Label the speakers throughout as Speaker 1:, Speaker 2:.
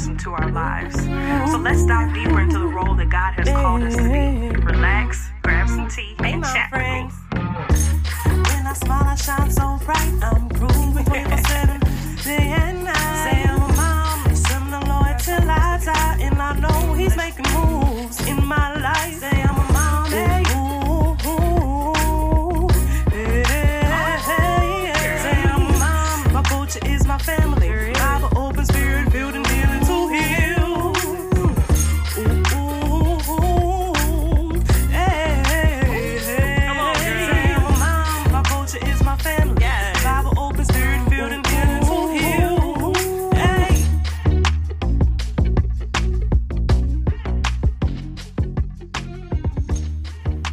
Speaker 1: blessing to our lives. So let's dive deeper into the role that God has called us to be. Relax, grab some tea, and chat with me.
Speaker 2: When I smile, I shine so bright. I'm grooving 24 7,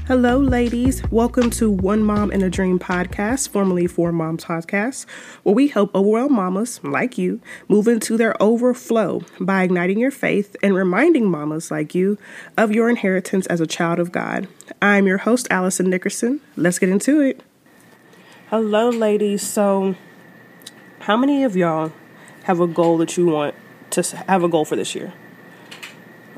Speaker 3: Hello, ladies. Welcome to One Mom and a Dream podcast, formerly Four Moms Podcast, where we help overwhelmed mamas like you move into their overflow by igniting your faith and reminding mamas like you of your inheritance as a child of God. I'm your host, Allyson Nickerson. Let's get into it. Hello, ladies. So, how many of y'all have a goal that you want to have a goal for this year?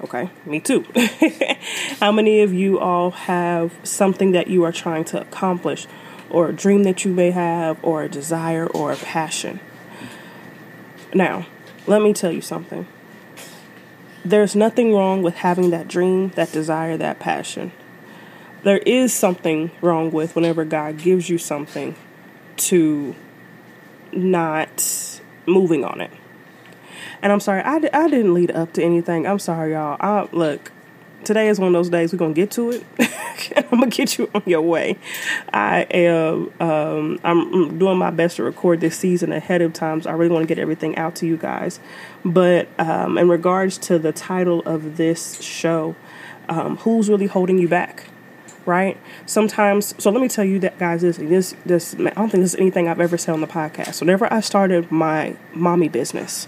Speaker 3: Okay, me too. How many of you all have something that you are trying to accomplish, or a dream that you may have, or a desire, or a passion? Now, let me tell you something. There's nothing wrong with having that dream, that desire, that passion. There is something wrong with whenever God gives you something to not moving on it. And I'm sorry, I, I didn't lead up to anything. I'm sorry, y'all. I, look, today is one of those days we're going to get to it. I'm going to get you on your way. I am um, I'm doing my best to record this season ahead of time. So I really want to get everything out to you guys. But um, in regards to the title of this show, um, who's really holding you back? right? Sometimes, so let me tell you that, guys. This, this, this. I don't think this is anything I've ever said on the podcast. Whenever I started my mommy business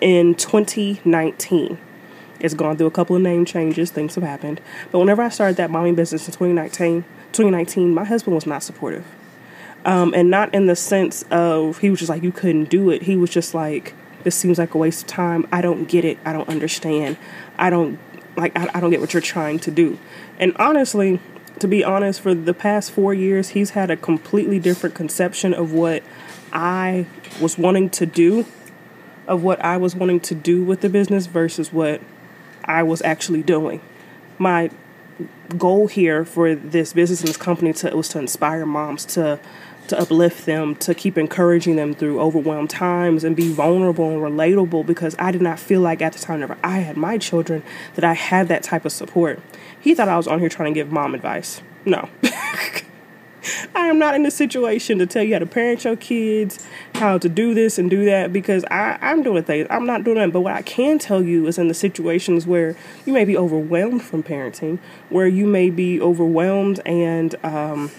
Speaker 3: in 2019, it's gone through a couple of name changes. Things have happened, but whenever I started that mommy business in 2019, 2019, my husband was not supportive, um, and not in the sense of he was just like you couldn't do it. He was just like this seems like a waste of time. I don't get it. I don't understand. I don't like. I, I don't get what you're trying to do. And honestly, to be honest, for the past four years, he's had a completely different conception of what I was wanting to do, of what I was wanting to do with the business versus what I was actually doing. My goal here for this business and this company to was to inspire moms to to uplift them, to keep encouraging them through overwhelmed times and be vulnerable and relatable because I did not feel like at the time whenever I had my children that I had that type of support. He thought I was on here trying to give mom advice. No. I am not in a situation to tell you how to parent your kids, how to do this and do that, because I, I'm doing things. I'm not doing that. But what I can tell you is in the situations where you may be overwhelmed from parenting, where you may be overwhelmed and um,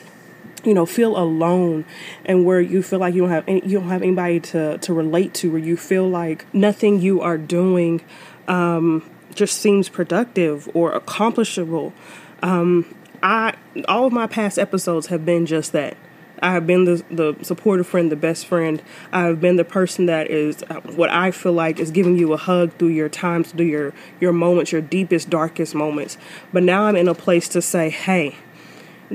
Speaker 3: you know feel alone and where you feel like you don't have any, you don't have anybody to to relate to where you feel like nothing you are doing um just seems productive or accomplishable um i all of my past episodes have been just that I have been the, the supportive friend, the best friend. I have been the person that is uh, what I feel like is giving you a hug through your times, through your your moments, your deepest, darkest moments. But now I'm in a place to say, hey,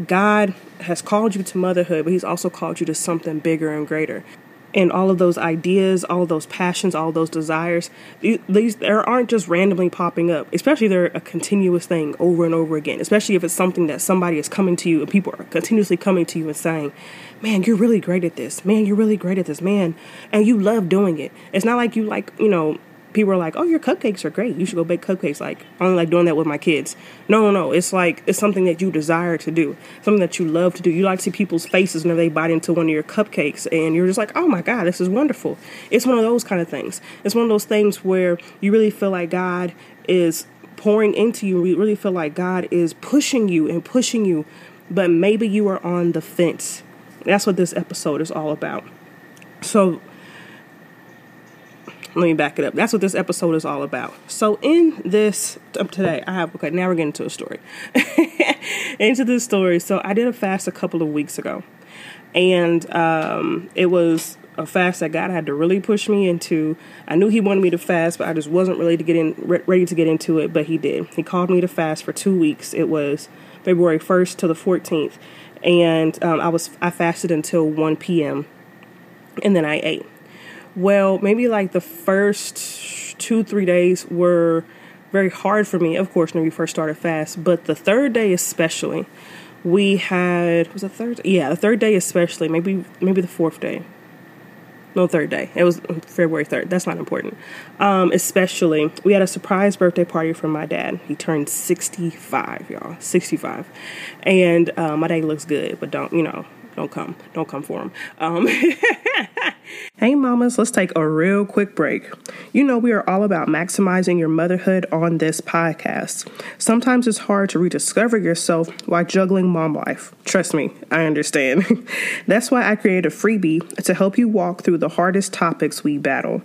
Speaker 3: God has called you to motherhood, but He's also called you to something bigger and greater. And all of those ideas, all those passions, all those desires, these there aren't just randomly popping up. Especially they're a continuous thing over and over again. Especially if it's something that somebody is coming to you and people are continuously coming to you and saying, "Man, you're really great at this. Man, you're really great at this. Man, and you love doing it." It's not like you like you know people are like, "Oh, your cupcakes are great. You should go bake cupcakes." Like, I only like doing that with my kids. No, no, no. It's like it's something that you desire to do, something that you love to do. You like to see people's faces whenever they bite into one of your cupcakes, and you're just like, "Oh my god, this is wonderful." It's one of those kind of things. It's one of those things where you really feel like God is pouring into you. You really feel like God is pushing you and pushing you, but maybe you are on the fence. That's what this episode is all about. So let me back it up. That's what this episode is all about. So in this today, I have okay. Now we're getting to a story. into this story. So I did a fast a couple of weeks ago, and um, it was a fast that God had to really push me into. I knew He wanted me to fast, but I just wasn't really to get in re- ready to get into it. But He did. He called me to fast for two weeks. It was February first to the fourteenth, and um, I was I fasted until one p.m. and then I ate. Well, maybe like the first two three days were very hard for me. Of course, when we first started fast, but the third day especially we had was a third yeah the third day especially maybe maybe the fourth day. No third day. It was february 3rd that's not important. Um, especially we had a surprise birthday party from my dad. He turned 65 y'all 65 and uh, my dad looks good but don't you know don't come don't come for him. Um, Hey, mamas, let's take a real quick break. You know, we are all about maximizing your motherhood on this podcast. Sometimes it's hard to rediscover yourself while juggling mom life. Trust me, I understand. That's why I created a freebie to help you walk through the hardest topics we battle.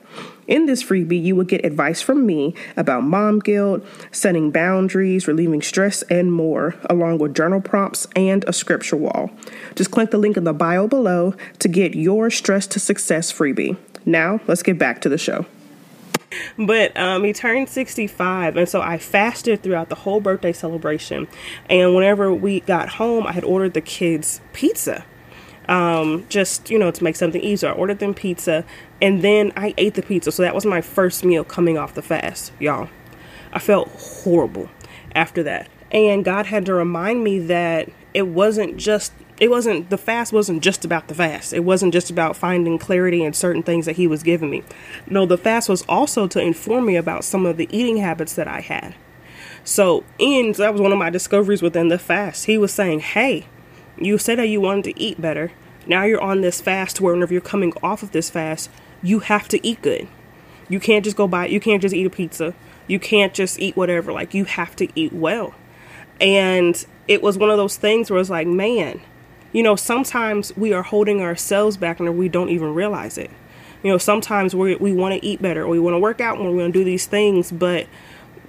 Speaker 3: In this freebie, you will get advice from me about mom guilt, setting boundaries, relieving stress, and more, along with journal prompts and a scripture wall. Just click the link in the bio below to get your stress to success freebie. Now, let's get back to the show. But um, he turned 65, and so I fasted throughout the whole birthday celebration. And whenever we got home, I had ordered the kids pizza um, just you know to make something easier. I ordered them pizza, and then I ate the pizza. So that was my first meal coming off the fast, y'all. I felt horrible after that, and God had to remind me that it wasn't just it wasn't the fast wasn't just about the fast. It wasn't just about finding clarity in certain things that He was giving me. No, the fast was also to inform me about some of the eating habits that I had. So, in so that was one of my discoveries within the fast. He was saying, "Hey." You said that you wanted to eat better. Now you're on this fast where whenever you're coming off of this fast, you have to eat good. You can't just go buy, you can't just eat a pizza. You can't just eat whatever. Like, you have to eat well. And it was one of those things where it's like, man, you know, sometimes we are holding ourselves back and we don't even realize it. You know, sometimes we, we want to eat better or we want to work out and we want to do these things, but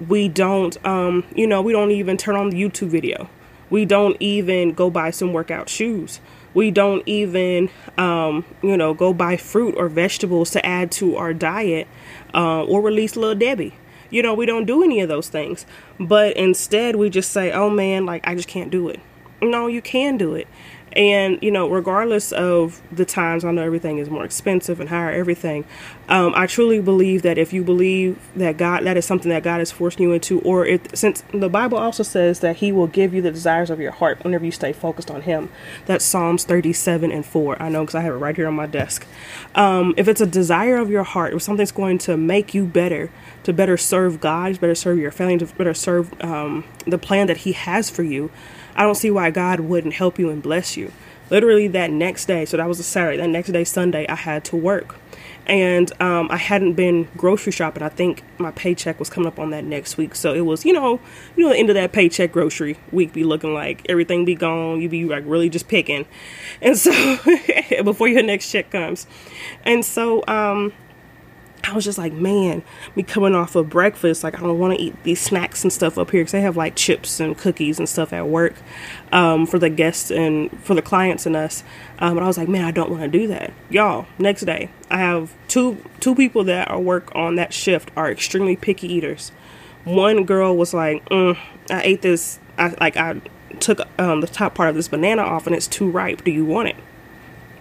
Speaker 3: we don't, um, you know, we don't even turn on the YouTube video we don't even go buy some workout shoes. We don't even, um, you know, go buy fruit or vegetables to add to our diet uh, or release Little Debbie. You know, we don't do any of those things. But instead, we just say, oh man, like, I just can't do it. No, you can do it. And, you know, regardless of the times, I know everything is more expensive and higher, everything. Um, I truly believe that if you believe that God, that is something that God is forcing you into, or if, since the Bible also says that He will give you the desires of your heart whenever you stay focused on Him. That's Psalms 37 and 4. I know because I have it right here on my desk. Um, if it's a desire of your heart, if something's going to make you better, to better serve God, to better serve your family, to better serve um, the plan that He has for you, I don't see why God wouldn't help you and bless you. Literally that next day, so that was a Saturday, that next day, Sunday, I had to work. And um, I hadn't been grocery shopping. I think my paycheck was coming up on that next week. So it was, you know, you know, the end of that paycheck grocery week be looking like everything be gone. You be like really just picking. And so before your next check comes. And so um, I was just like, man, me coming off of breakfast, like I don't want to eat these snacks and stuff up here because they have like chips and cookies and stuff at work um, for the guests and for the clients and us. Um, I was like, man, I don't want to do that, y'all. Next day, I have two two people that are work on that shift are extremely picky eaters. One girl was like, mm, I ate this, I like I took um, the top part of this banana off and it's too ripe. Do you want it?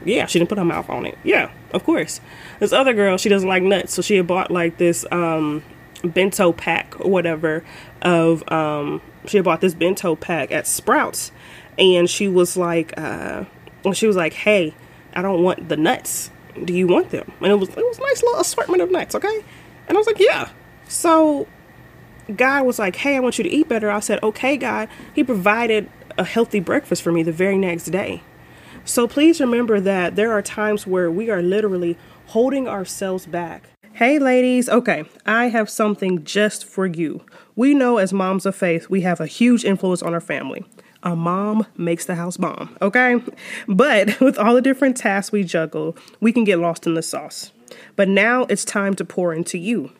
Speaker 3: Yeah, she didn't put her mouth on it. Yeah, of course. This other girl, she doesn't like nuts, so she had bought like this um, bento pack or whatever of um, she had bought this bento pack at Sprouts, and she was like, uh, she was like, hey, I don't want the nuts. Do you want them? And it was it was nice little assortment of nuts, okay? And I was like, yeah. So God was like, hey, I want you to eat better. I said, okay, God. He provided a healthy breakfast for me the very next day. So please remember that there are times where we are literally holding ourselves back. Hey, ladies. Okay, I have something just for you. We know as moms of faith, we have a huge influence on our family. A mom makes the house bomb, okay? But with all the different tasks we juggle, we can get lost in the sauce. But now it's time to pour into you.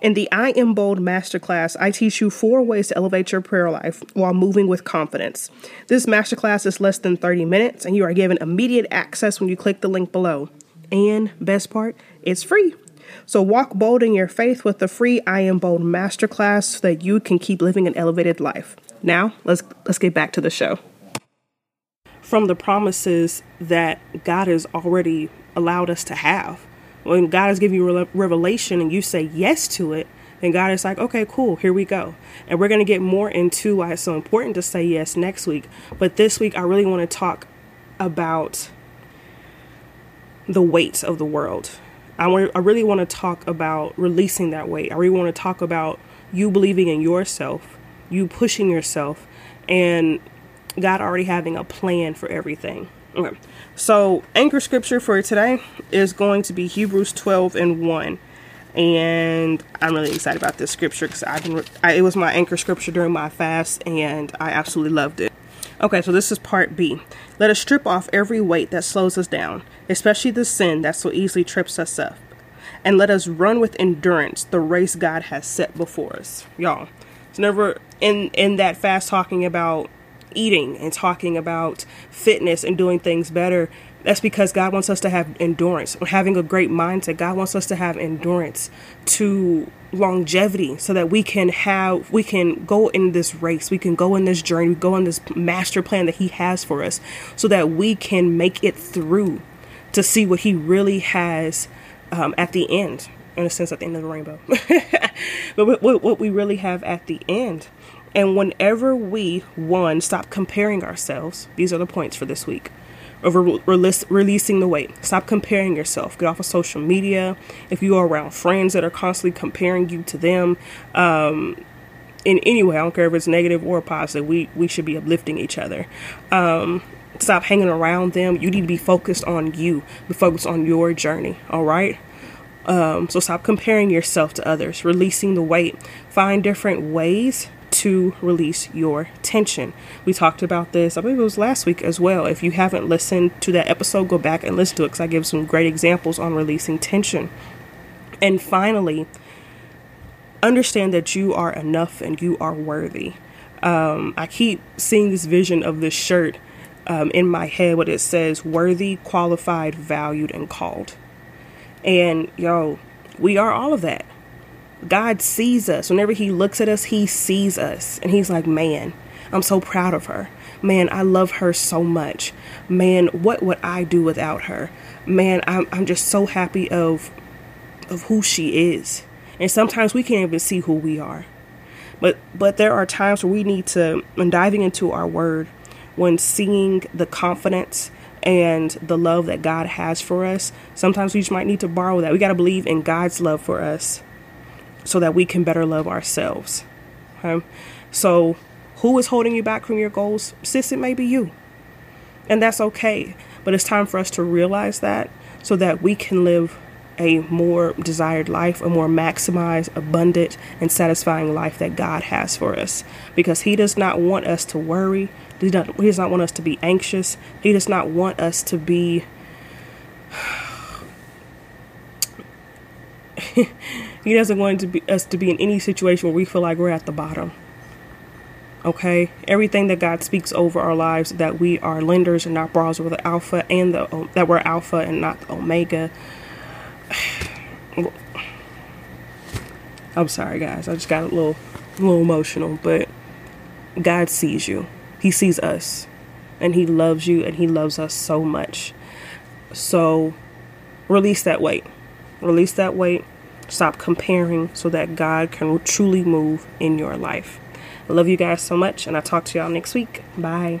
Speaker 3: In the I Am Bold Masterclass, I teach you four ways to elevate your prayer life while moving with confidence. This masterclass is less than 30 minutes, and you are given immediate access when you click the link below. And best part, it's free. So walk bold in your faith with the free I Am Bold masterclass so that you can keep living an elevated life. Now, let's let's get back to the show. From the promises that God has already allowed us to have. When God has given you revelation and you say yes to it, then God is like, okay, cool, here we go. And we're going to get more into why it's so important to say yes next week. But this week, I really want to talk about the weight of the world. I, want, I really want to talk about releasing that weight. I really want to talk about you believing in yourself, you pushing yourself, and God already having a plan for everything. Okay. So, anchor scripture for today is going to be Hebrews 12 and 1. And I'm really excited about this scripture because I've been, I, it was my anchor scripture during my fast and I absolutely loved it. Okay, so this is part B. Let us strip off every weight that slows us down, especially the sin that so easily trips us up. And let us run with endurance the race God has set before us. Y'all, it's never in in that fast talking about eating and talking about fitness and doing things better, that's because God wants us to have endurance. Having a great mindset, God wants us to have endurance to longevity so that we can have we can go in this race we can go in this journey go on this master plan that he has for us so that we can make it through to see what he really has um, at the end in a sense at the end of the rainbow but what, what we really have at the end and whenever we, one, stop comparing ourselves, these are the points for this week of re- release, releasing the weight. Stop comparing yourself. Get off of social media. If you are around friends that are constantly comparing you to them, um, in any way, I don't care if it's negative or positive, we, we should be uplifting each other. Um, stop hanging around them. You need to be focused on you, be focused on your journey, all right? Um, so stop comparing yourself to others, releasing the weight. Find different ways to release your tension. We talked about this, I believe it was last week as well. If you haven't listened to that episode, go back and listen to it because I give some great examples on releasing tension. And finally, understand that you are enough and you are worthy. Um, I keep seeing this vision of this shirt um, in my head, what it says worthy, qualified, valued, and called. And yo, we are all of that. God sees us. Whenever He looks at us, He sees us. And He's like, man, I'm so proud of her. Man, I love her so much. Man, what would I do without her? Man, I'm, I'm just so happy of of who she is. And sometimes we can't even see who we are. But but there are times where we need to when diving into our word, when seeing the confidence and the love that God has for us, sometimes we just might need to borrow that. We got to believe in God's love for us so that we can better love ourselves. Okay? So, who is holding you back from your goals? Sis, it may be you. And that's okay. But it's time for us to realize that so that we can live a more desired life, a more maximized, abundant, and satisfying life that God has for us. Because He does not want us to worry. He does not, he does not want us to be anxious. He does not want us to be. He doesn't want to be, us to be in any situation where we feel like we're at the bottom. Okay, everything that God speaks over our lives that we are lenders and not borrowers, we're the alpha and the that we're alpha and not the omega. I'm sorry, guys. I just got a little, a little emotional, but God sees you. He sees us, and He loves you, and He loves us so much. So, release that weight. Release that weight Stop comparing so that God can truly move in your life. I love you guys so much, and I'll talk to y'all next week. Bye.